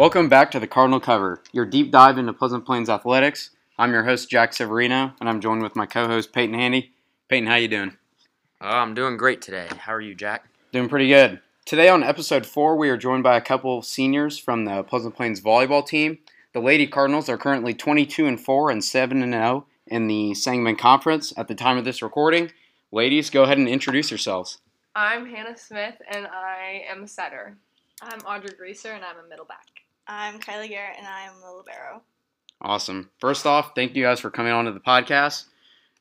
Welcome back to the Cardinal Cover, your deep dive into Pleasant Plains athletics. I'm your host Jack Severino, and I'm joined with my co-host Peyton Handy. Peyton, how you doing? Oh, I'm doing great today. How are you, Jack? Doing pretty good. Today on episode four, we are joined by a couple seniors from the Pleasant Plains volleyball team. The Lady Cardinals are currently 22 and four and seven and zero in the Sangamon Conference at the time of this recording. Ladies, go ahead and introduce yourselves. I'm Hannah Smith, and I am a setter. I'm Audrey Greaser, and I'm a middle back. I'm Kylie Garrett, and I am the libero. Awesome. First off, thank you guys for coming on to the podcast.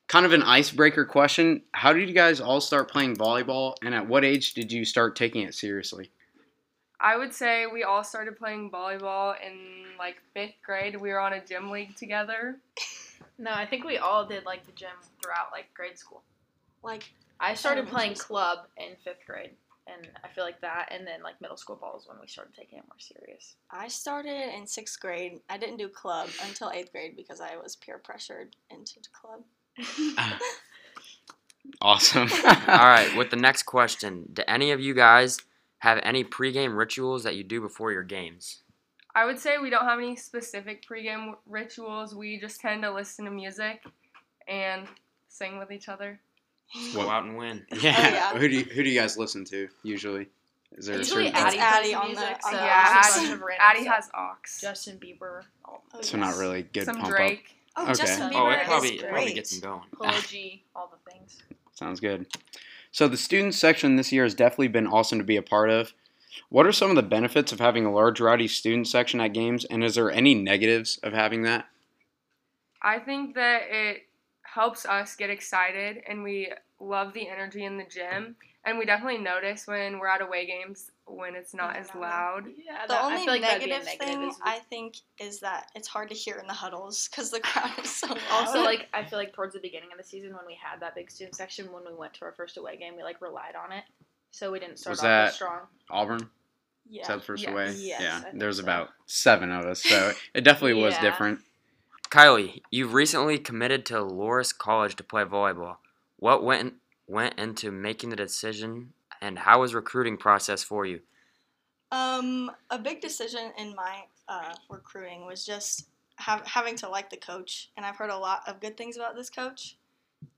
Kind of an icebreaker question. How did you guys all start playing volleyball, and at what age did you start taking it seriously? I would say we all started playing volleyball in like fifth grade. We were on a gym league together. No, I think we all did like the gym throughout like grade school. Like, I started um, playing club in fifth grade, and I feel like that, and then like middle school ball is when we started taking it more serious. I started in sixth grade. I didn't do club until eighth grade because I was peer pressured into the club. Awesome. All right, with the next question, do any of you guys have any pregame rituals that you do before your games? I would say we don't have any specific pregame rituals. We just tend to listen to music and sing with each other. Go out and win. Yeah. yeah. Who do you, who do you guys listen to usually? Is there a Usually certain It's Addie, Addie on the- music, on so the yeah, just a Addie, bunch of random Addie has aux. Justin Bieber, all, Oh, so yes. not really good Some pump Drake. Oh, Okay. Justin Bieber Oh, it is probably, it great. probably gets them going. Polo G, all the things. Sounds good. So the student section this year has definitely been awesome to be a part of. What are some of the benefits of having a large rowdy student section at games, and is there any negatives of having that? I think that it helps us get excited and we love the energy in the gym. And we definitely notice when we're at away games when it's not as loud. Yeah, The that, only I like that'd be a negative negative. thing is I think is that it's hard to hear in the huddles because the crowd is so loud. also like I feel like towards the beginning of the season when we had that big student section when we went to our first away game we like relied on it, so we didn't start Was off that- strong. Auburn? yeah. Is that the first Yes. away? Yes, yeah. think There's so. about seven of us, so it definitely was different. Kylie, you've recently committed to Loras College to play volleyball. What went went into making the decision, and how was recruiting process for you? Um, a big decision in my uh, recruiting was just have, having to like the coach, and I've heard a lot of good things about this coach.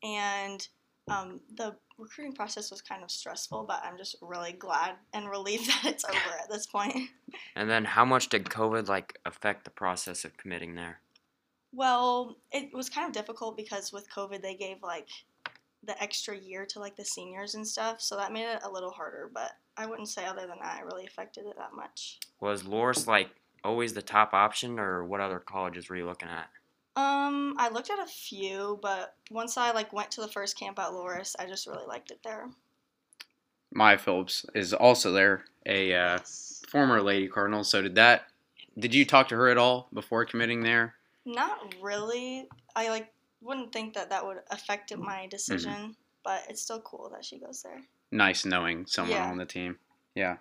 And um, the recruiting process was kind of stressful, but I'm just really glad and relieved that it's over at this point. And then how much did COVID like affect the process of committing there? Well, it was kind of difficult because with COVID, they gave like the extra year to like the seniors and stuff, so that made it a little harder. But I wouldn't say other than that, it really affected it that much. Was Loras like always the top option, or what other colleges were you looking at? Um, I looked at a few, but once I like went to the first camp at Loras, I just really liked it there. Maya Phillips is also there, a uh, former Lady Cardinal. So did that? Did you talk to her at all before committing there? Not really. I like wouldn't think that that would affect my decision, but it's still cool that she goes there. Nice knowing someone Yeah. on the team. Yeah.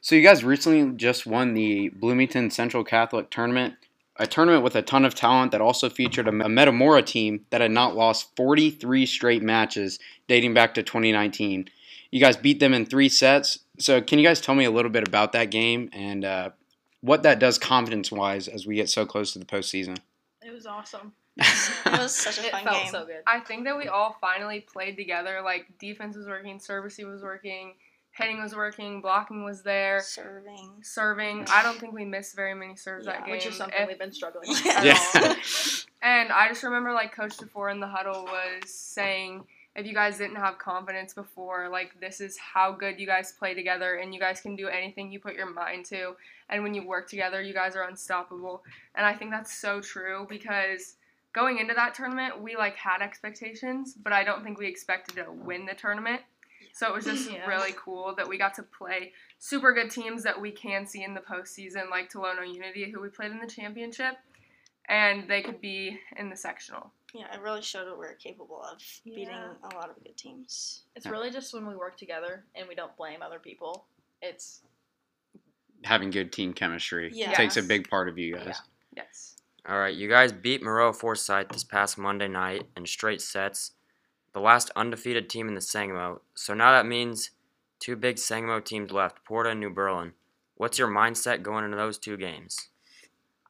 So you guys recently just won the Bloomington Central Catholic Tournament, a tournament with a ton of talent that also featured a a Metamora team that had not lost 43 straight matches dating back to 2019. You guys beat them in three sets. So can you guys tell me a little bit about that game and uh, what that does confidence-wise as we get so close to the postseason? It was awesome. It was such a It fun felt game. so good. I think that we all finally played together. Like defense was working, servicing was working, hitting was working, blocking was there, Serving. serving. I don't think we missed very many serves that game. which is something if- we've been struggling with. Yeah. at Yeah. all. And I just remember like Coach DeFore in the huddle was saying, if you guys didn't have confidence before, like this is how good you guys play together and you guys can do anything you put your mind to. And when you work together, you guys are unstoppable. And I think that's so true because going into that tournament, we like had expectations, but I don't think we expected to win the tournament. So it was just Yeah. really cool that we got to play super good teams that we can see in the postseason, like Tolono Unity, who we played in the championship, and they could be in the sectional. Yeah, it really showed what we're capable of beating a lot of good teams. It's really just when we work together and we don't blame other people. It's Having good team chemistry Yeah. takes a big part of you guys. Yeah. Yes. All right, you guys beat Maroa Forsyth this past Monday night in straight sets, the last undefeated team in the Sangamo. So now that means two big Sangamo teams left, Porta and New Berlin. What's your mindset going into those two games?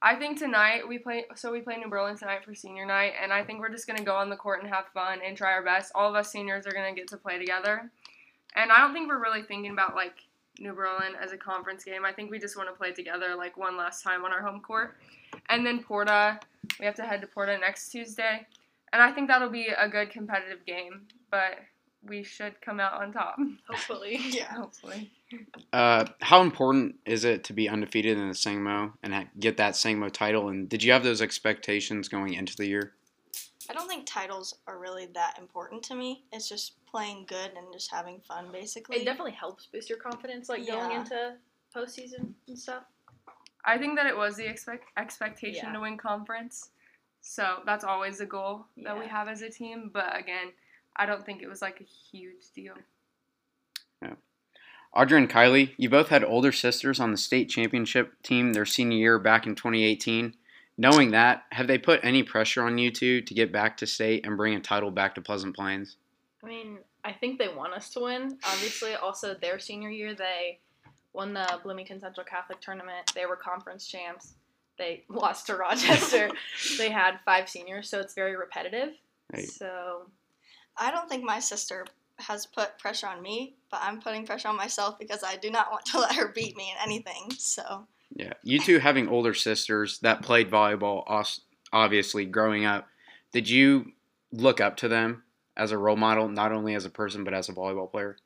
I think tonight we play. So we play New Berlin tonight for senior night, and I think we're just gonna go on the court and have fun and try our best. All of us seniors are gonna get to play together, and I don't think we're really thinking about like New Berlin as a conference game. I think we just want to play together like one last time on our home court, and then Porta. We have to head to Porta next Tuesday, and I think that'll be a good competitive game. But we should come out on top, Hopefully. Yeah. hopefully. Uh, how important is it to be undefeated in the Sangamo and get that Sangamo title? And did you have those expectations going into the year? I don't think titles are really that important to me. It's just playing good and just having fun, basically. It definitely helps boost your confidence, like going Yeah. into postseason and stuff. I think that it was the expect expectation Yeah. to win conference. So that's always the goal that we have as a team. But again, I don't think it was like a huge deal. Yeah. Audrey and Kylie, you both had older sisters on the state championship team their senior year back in 2018. Knowing that, have they put any pressure on you two to get back to state and bring a title back to Pleasant Plains? I mean, I think they want us to win. Obviously, also their senior year, they won the Bloomington Central Catholic tournament. They were conference champs. They lost to Rochester. they had five seniors, so it's very repetitive. Right. So I don't think my sister has put pressure on me, but I'm putting pressure on myself because I do not want to let her beat me in anything. So Yeah, you two having older sisters that played volleyball, obviously growing up, did you look up to them as a role model, not only as a person but as a volleyball player?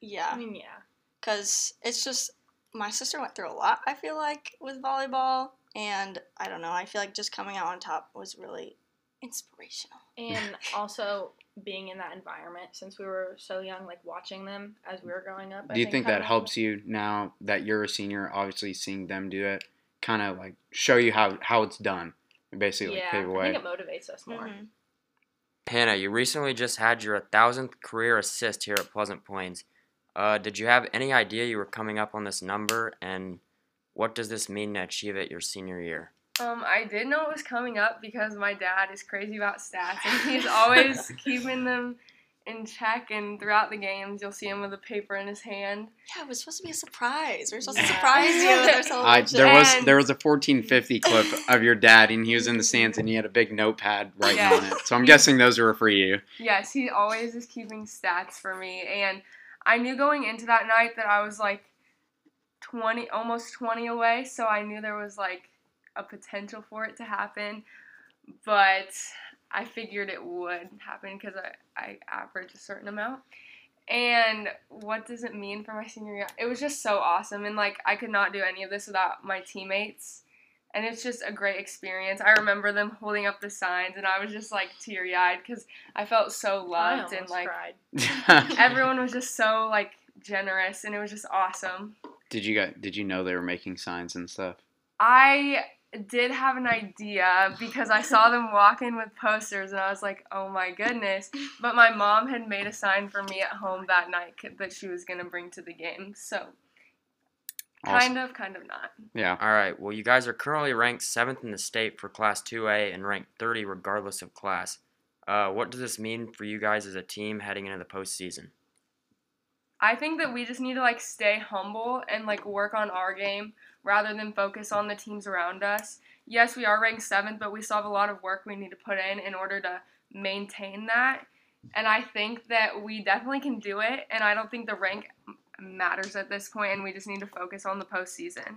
yeah, I mean, yeah. because it's just my sister went through a lot. I feel like with volleyball, and I don't know. I feel like just coming out on top was really inspirational. And also being in that environment since we were so young, like watching them as we were growing up. I Do you think that kinda- helps you now that you're a senior? Obviously, seeing them do it, kind of like show you how how it's done, and basically like Yeah, pave a I way. think it motivates us more. Mhm. Hannah, you recently just had your 1,000th career assist here at Pleasant Plains. Uh, did you have any idea you were coming up on this number, and what does this mean to achieve it your senior year? Um, I did know it was coming up because my dad is crazy about stats and he's always keeping them in check. And throughout the games, you'll see him with a paper in his hand. Yeah, it was supposed to be a surprise. We were supposed to surprise you I, there was And- there was a 1450 clip of your dad, and he was in the stands, and he had a big notepad writing Yeah. on it. So I'm guessing those were for you. Yes, he always is keeping stats for me. And I knew going into that night that I was like 20, almost 20 away. So I knew there was like a potential for it to happen. But I figured it would happen because I, I average a certain amount. And what does it mean for my senior year? It was just so awesome. And like, I could not do any of this without my teammates. And it's just a great experience. I remember them holding up the signs, and I was just like teary eyed because I felt so I loved and like cried. everyone was just so like generous, and it was just awesome. did you guys did you know they were making signs and stuff? I did have an idea because I saw them walking with posters, and I was like, oh my goodness. But my mom had made a sign for me at home that night that she was gonna bring to the game, so Awesome. kind of, kind of not. Yeah. All right, well, you guys are currently ranked 7th in the state for Class 2A and ranked 30 regardless of class. Uh, what does this mean for you guys as a team heading into the postseason? I think that we just need to like stay humble and like work on our game rather than focus on the teams around us. Yes, we are ranked seventh, but we still have a lot of work we need to put in in order to maintain that. And I think that we definitely can do it. And I don't think the rank matters at this point, and we just need to focus on the postseason.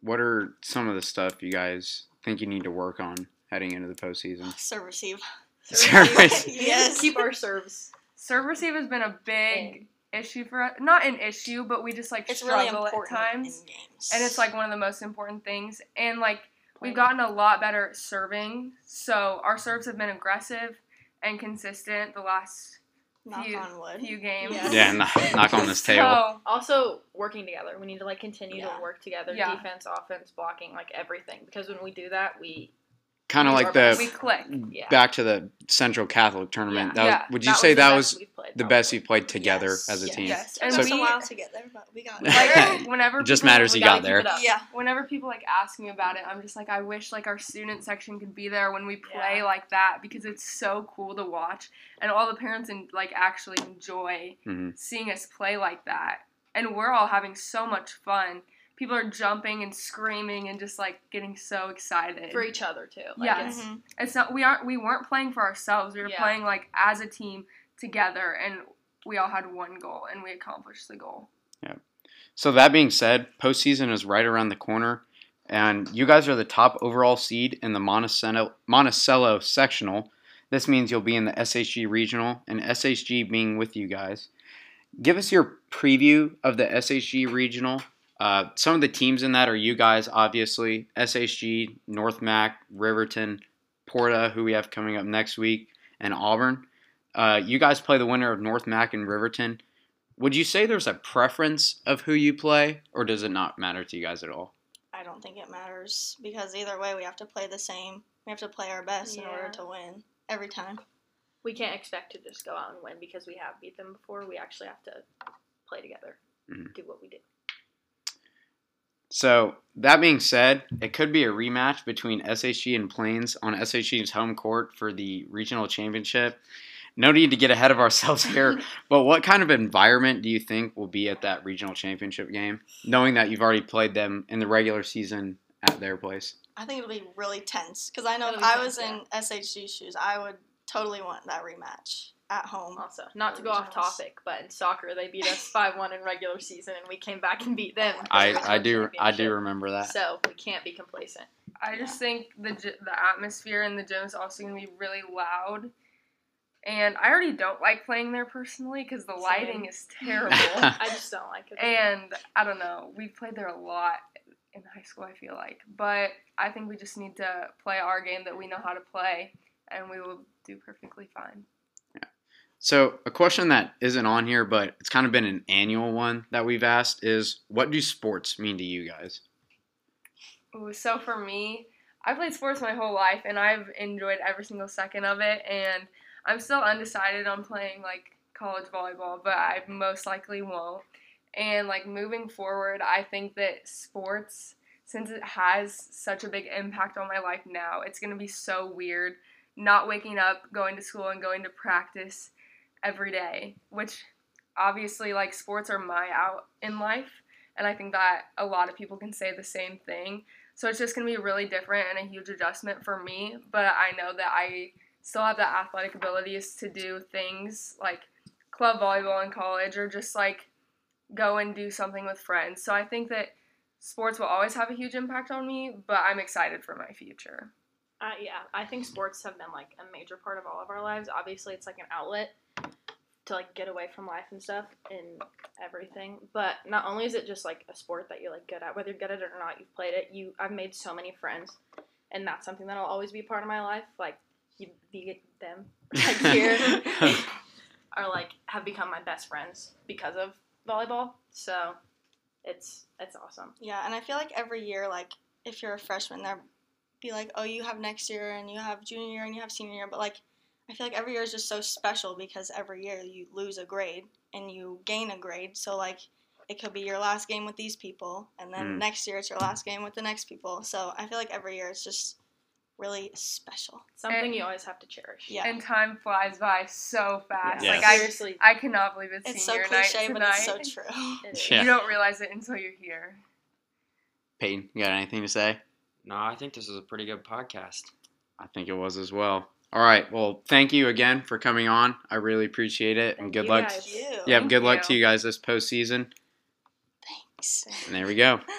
What are some of the stuff you guys think you need to work on heading into the postseason? Serve receive. Service. yes. Keep our serves. Serve receive has been a big in. Issue for us. Not an issue, but we just like It's really struggle important at times. in games. and it's like one of the most important things. And like we've gotten a lot better at serving, so our serves have been aggressive and consistent the last knock few on wood. few games. Yeah. Yeah, knock, knock on this table. So Also, working together. We need to like continue Yeah. to work together. Yeah. Defense, offense, blocking, like everything. Because when we do that, we Kind of like the we click. yeah. back to the Central Catholic tournament. Yeah. That was, Yeah, would you that say was that was played, the best you played together Yes. as a Yes. team? Yes, It and took So- us a we while to get there, but we got it. like whenever It just people- matters you gotta got keep there. Yeah, whenever people like ask me about it, I'm just like, I wish like our student section could be there when we play Yeah. like that because it's so cool to watch, and all the parents and like actually enjoy Mhm. seeing us play like that. and we're all having so much fun. People are jumping and screaming and just like getting so excited. for each other too. Like, Yeah. it's- Mhm. It's not we aren't we weren't playing for ourselves. We were Yeah. playing like as a team together and we all had one goal and we accomplished the goal. Yeah. So that being said, postseason is right around the corner, and you guys are the top overall seed in the Monticello, Monticello sectional. This means you'll be in the SHG regional, and SHG being with you guys. Give us your preview of the SHG regional. Uh, some of the teams in that are you guys, obviously. SHG, North Mac, Riverton, Porta, who we have coming up next week, and Auburn. Uh, you guys play the winner of North Mac and Riverton. Would you say there's a preference of who you play, or does it not matter to you guys at all? I don't think it matters because either way we have to play the same. We have to play our best in order to win every time. we can't expect to just go out and win because we have beat them before. We actually have to play together, Mhm. do what we did. So that being said, it could be a rematch between SHG and Plains on SHG's home court for the regional championship. No need to get ahead of ourselves here, but what kind of environment do you think will be at that regional championship game, knowing that you've already played them in the regular season at their place? I think it'll be really tense because I know It'll if I was tense, in SHG shoes, I would totally want that rematch at home. Also, not to go off topic, but in soccer they beat us five one in regular season, and we came back and beat them. Oh I, I do I do remember that. So we can't be complacent. I just think the the atmosphere in the gym is also gonna be really loud, and I already don't like playing there personally because the Same. lighting is terrible. I just don't like it. and I don't know. We've played there a lot in high school. I feel like, but I think we just need to play our game that we know how to play, and we will do perfectly fine. So, a question that isn't on here, but it's kind of been an annual one that we've asked is what do sports mean to you guys? Ooh, so for me, I played sports my whole life and I've enjoyed every single second of it and I'm still undecided on playing like college volleyball, but I most likely won't. And like moving forward, I think that sports since it has such a big impact on my life now, it's going to be so weird not waking up, going to school and going to practice every day, which obviously like sports are my out in life and I think that a lot of people can say the same thing. So it's just going to be really different and a huge adjustment for me. But I know that I still have the athletic abilities to do things like club volleyball in college or just like go and do something with friends. So I think that sports will always have a huge impact on me, but I'm excited for my future. Uh, yeah, I think sports have been like a major part of all of our lives. Obviously, it's like an outlet to like get away from life and stuff and everything. But not only is it just like a sport that you're like good at, whether you're good at it or not, you've played it. You, I've made so many friends, and that's something that'll always be a part of my life. Like you, you them like here are like have become my best friends because of volleyball. So it's it's awesome. Yeah, and I feel like every year, like if you're a freshman, they'll be like, "Oh, you have next year, and you have junior year, and you have senior year." But like, I feel like every year is just so special because every year you lose a grade and you gain a grade. So like, it could be your last game with these people, and then Mm. next year it's your last game with the next people. So I feel like every year it's just really special. Something And- you always have to cherish. Yeah. And time flies by so fast. Yes. Like I, seriously, I cannot believe it's, It's so senior night cliche, but it's so true. it is. Yeah. You don't realize it until you're here. Peyton, you got anything to say? No, I think this is a pretty good podcast. I think it was as well. All right. Well, thank you again for coming on. I really appreciate it, and good you luck. guys. You. Yeah, Thank good luck to you guys this postseason. Thanks. And there we go.